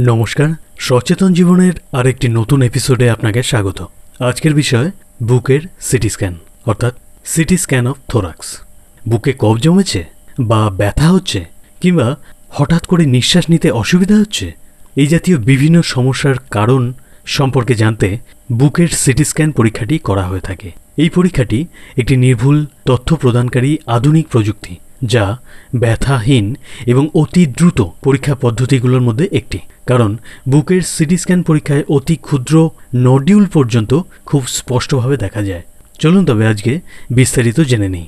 নমস্কার, সচেতন জীবনের আরেকটি নতুন এপিসোডে আপনাকে স্বাগত। আজকের বিষয়, বুকের সিটি স্ক্যান অর্থাৎ সিটি স্ক্যান অফ থোরাক্স বুকে কফ জমেছে বা ব্যথা হচ্ছে কিংবা হঠাৎ করে নিঃশ্বাস নিতে অসুবিধা হচ্ছে, এই জাতীয় বিভিন্ন সমস্যার কারণ সম্পর্কে জানতে বুকের সিটি স্ক্যান পরীক্ষাটি করা হয়ে থাকে। এই পরীক্ষাটি একটি নির্ভুল, তথ্য প্রদানকারী আধুনিক প্রযুক্তি। যা ব্যথাহীন এবং অতি দ্রুত পরীক্ষা পদ্ধতিগুলোর মধ্যে একটি। কারণ বুকের সিটি স্ক্যান পরীক্ষায় অতি ক্ষুদ্র নডিউল পর্যন্ত খুব স্পষ্টভাবে দেখা যায়। চলুন তবে আজকে বিস্তারিত জেনে নিই।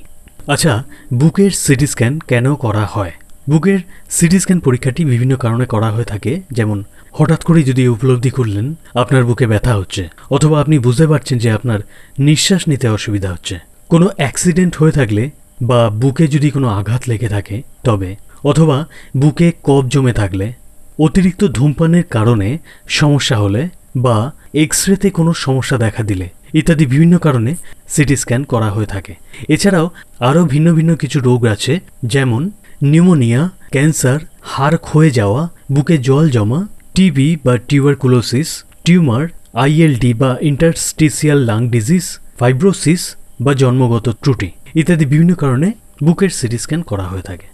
আচ্ছা বুকের সিটি স্ক্যান কেন করা হয়? বুকের সিটি স্ক্যান পরীক্ষাটি বিভিন্ন কারণে করা হয়ে থাকে। যেমন, হঠাৎ করেই যদি উপলব্ধি করলেন, আপনার বুকে ব্যথা হচ্ছে, অথবা আপনি বুঝতে পারছেন যে আপনার নিঃশ্বাস নিতে অসুবিধা হচ্ছে। কোনো অ্যাক্সিডেন্ট হয়ে থাকলে বা বুকে যদি কোনো আঘাত লেগে থাকে, তবে, অথবা বুকে কফ জমে থাকলে, অতিরিক্ত ধূমপানের কারণে সমস্যা হলে বা এক্স রেতে কোনো সমস্যা দেখা দিলে, ইত্যাদি বিভিন্ন কারণে সিটি স্ক্যান করা হয়ে থাকে। এছাড়াও আরও ভিন্ন ভিন্ন কিছু রোগ আছে, যেমন নিউমোনিয়া, ক্যান্সার, হাড় ক্ষয়ে যাওয়া, বুকে জল জমা, টিবি বা টিউবারকুলোসিস, টিউমার আইএলডি বা ইন্টারস্টিসিয়াল লাং ডিজিজ, ফাইব্রোসিস বা জন্মগত ত্রুটি। ইত্যাদি বিভিন্ন কারণে বুকের সিটি স্ক্যান করা হয়ে থাকে।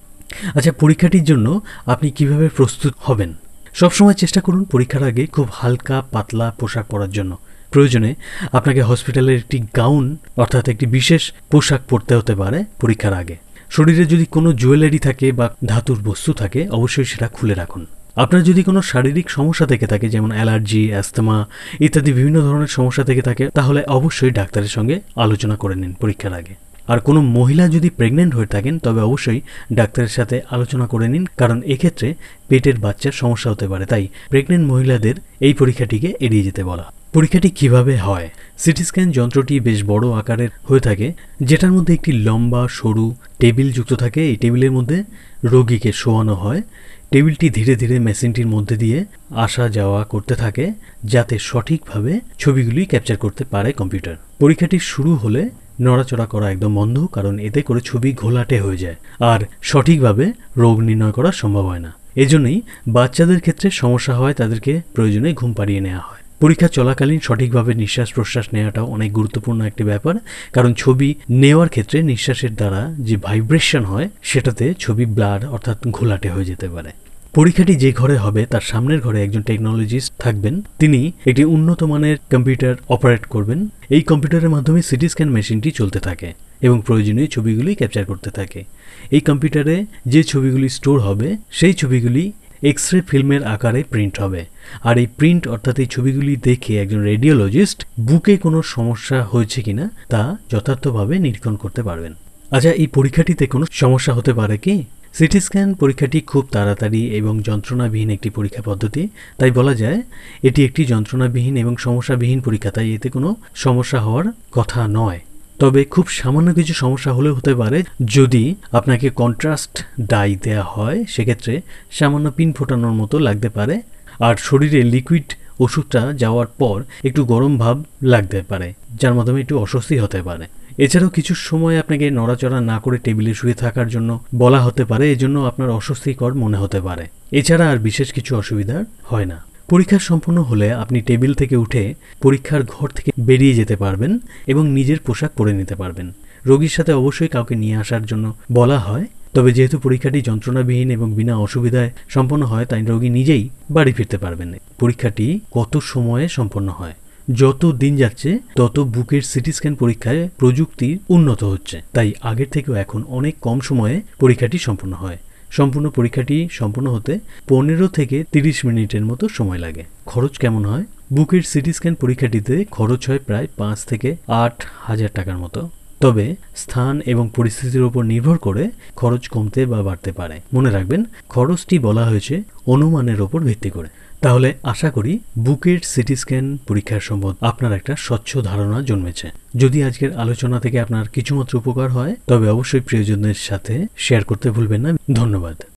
আচ্ছা পরীক্ষাটির জন্য আপনি কীভাবে প্রস্তুত হবেন? সবসময় চেষ্টা করুন পরীক্ষার আগে খুব হালকা, পাতলা পোশাক পরার জন্য। প্রয়োজনে আপনাকে হসপিটালের একটি গাউন, অর্থাৎ একটি বিশেষ পোশাক পরতে হতে পারে পরীক্ষার আগে। শরীরে যদি কোনো জুয়েলারি থাকে বা ধাতুর বস্তু থাকে, অবশ্যই সেটা খুলে রাখুন। আপনার যদি কোনো শারীরিক সমস্যা থেকে থাকে, যেমন অ্যালার্জি অ্যাস্তমা ইত্যাদি বিভিন্ন ধরনের সমস্যা থেকে থাকে, তাহলে অবশ্যই ডাক্তারের সঙ্গে আলোচনা করে নিন পরীক্ষার আগে। আর কোনো মহিলা যদি প্রেগনেন্ট হয়ে থাকেন, তবে অবশ্যই ডাক্তারের সাথে আলোচনা করে নিন, কারণ এক্ষেত্রে পেটের বাচ্চার সমস্যা হতে পারে। তাই প্রেগনেন্ট মহিলাদের এই পরীক্ষাটিকে এড়িয়ে যেতে বলা। পরীক্ষাটি কীভাবে হয়? সিটি স্ক্যান যন্ত্রটি বেশ বড় আকারের হয়ে থাকে, যেটার মধ্যে একটি লম্বা, সরু টেবিল যুক্ত থাকে। এই টেবিলের মধ্যে রোগীকে শোয়ানো হয়। টেবিলটি ধীরে ধীরে মেশিনটির মধ্যে দিয়ে আসা যাওয়া করতে থাকে, যাতে সঠিকভাবে ছবিগুলি ক্যাপচার করতে পারে কম্পিউটার। পরীক্ষাটি শুরু হলে নড়াচড়া করা একদম বন্ধ, কারণ এতে করে ছবি ঘোলাটে হয়ে যায়। আর সঠিকভাবে রোগ নির্ণয় করা সম্ভব হয় না। এজন্যই বাচ্চাদের ক্ষেত্রে সমস্যা হয় তাদেরকে প্রয়োজনে ঘুম পাড়িয়ে নেওয়া হয়। পরীক্ষা চলাকালীন সঠিকভাবে নিঃশ্বাস প্রশ্বাস নেওয়াটাও অনেক গুরুত্বপূর্ণ একটি ব্যাপার, কারণ ছবি নেওয়ার ক্ষেত্রে নিঃশ্বাসের দ্বারা যে ভাইব্রেশন হয়, সেটাতে ছবি ব্লাড অর্থাৎ ঘোলাটে হয়ে যেতে পারে। পরীক্ষাটি যে ঘরে হবে, তার সামনের ঘরে একজন টেকনোলজিস্ট থাকবেন। তিনি একটি উন্নত মানের কম্পিউটার অপারেট করবেন। এই কম্পিউটারের মাধ্যমে সিটি স্ক্যান মেশিনটি চলতে থাকে এবং প্রয়োজনীয় ছবিগুলি ক্যাপচার করতে থাকে। এই কম্পিউটারে যে ছবিগুলি স্টোর হবে, সেই ছবিগুলি এক্স রে ফিল্মের আকারে প্রিন্ট হবে। আর এই প্রিন্ট অর্থাৎ এই ছবিগুলি দেখে একজন রেডিওলজিস্ট বুকে কোনো সমস্যা হয়েছে কিনা, তা যথার্থভাবে নিরীক্ষণ করতে পারবেন। আচ্ছা এই পরীক্ষাটিতে কোনো সমস্যা হতে পারে কি? সিটি স্ক্যান পরীক্ষাটি খুব তাড়াতাড়ি এবং যন্ত্রণাবিহীন একটি পরীক্ষা পদ্ধতি। তাই বলা যায়, এটি একটি যন্ত্রণাবিহীন এবং সমস্যাবিহীন পরীক্ষা, তাই এতে কোনো সমস্যা হওয়ার কথা নয়। তবে খুব সামান্য কিছু সমস্যা হলেও হতে পারে, যদি আপনাকে কন্ট্রাস্ট ডাই দেওয়া হয়, সেক্ষেত্রে সামান্য পিন ফোটানোর মতো লাগতে পারে। আর শরীরে লিকুইড ওষুধটা যাওয়ার পর একটু গরম ভাব লাগতে পারে, যার মাধ্যমে একটু অস্বস্তি হতে পারে। এছাড়াও কিছু সময় আপনাকে নড়াচড়া না করে টেবিলে শুয়ে থাকার জন্য বলা হতে পারে, এজন্য আপনার অস্বস্তিকর মনে হতে পারে। এছাড়া আর বিশেষ কিছু অসুবিধা হয় না। পরীক্ষা সম্পন্ন হলে আপনি টেবিল থেকে উঠে পরীক্ষার ঘর থেকে বেরিয়ে যেতে পারবেন এবং নিজের পোশাক পরে নিতে পারবেন। রোগীর সাথে অবশ্যই কাউকে নিয়ে আসার জন্য বলা হয়, তবে যেহেতু পরীক্ষাটি যন্ত্রণাবিহীন এবং বিনা অসুবিধায় সম্পন্ন হয়, তাই রোগী নিজেই বাড়ি ফিরতে পারবেন। পরীক্ষাটি কত সময়ে সম্পন্ন হয়? যত দিন যাচ্ছে, তত বুকের সিটি স্ক্যান পরীক্ষায় প্রযুক্তি উন্নত হচ্ছে। তাই আগের থেকেও এখন অনেক কম সময়ে পরীক্ষাটি সম্পন্ন হয়। সম্পূর্ণ পরীক্ষাটি সম্পূর্ণ হতে পনেরো থেকে তিরিশ মিনিটের মতো সময় লাগে। খরচ কেমন হয়? বুকের সিটি স্ক্যান পরীক্ষাটিতে খরচ হয় প্রায় পাঁচ থেকে আট হাজার টাকার মতো। তবে স্থান এবং পরিস্থিতির উপর নির্ভর করে খরচ কমতে বা বাড়তে পারে। মনে রাখবেন, খরচটি বলা হয়েছে অনুমানের ওপর ভিত্তি করে। তাহলে আশা করি বুকের সিটি স্ক্যান পরীক্ষার সম্বন্ধে আপনার একটা স্বচ্ছ ধারণা জন্মেছে। যদি আজকের আলোচনা থেকে আপনার কিছুমাত্র উপকার হয়, তবে অবশ্যই প্রিয়জনদের সাথে শেয়ার করতে ভুলবেন না। ধন্যবাদ।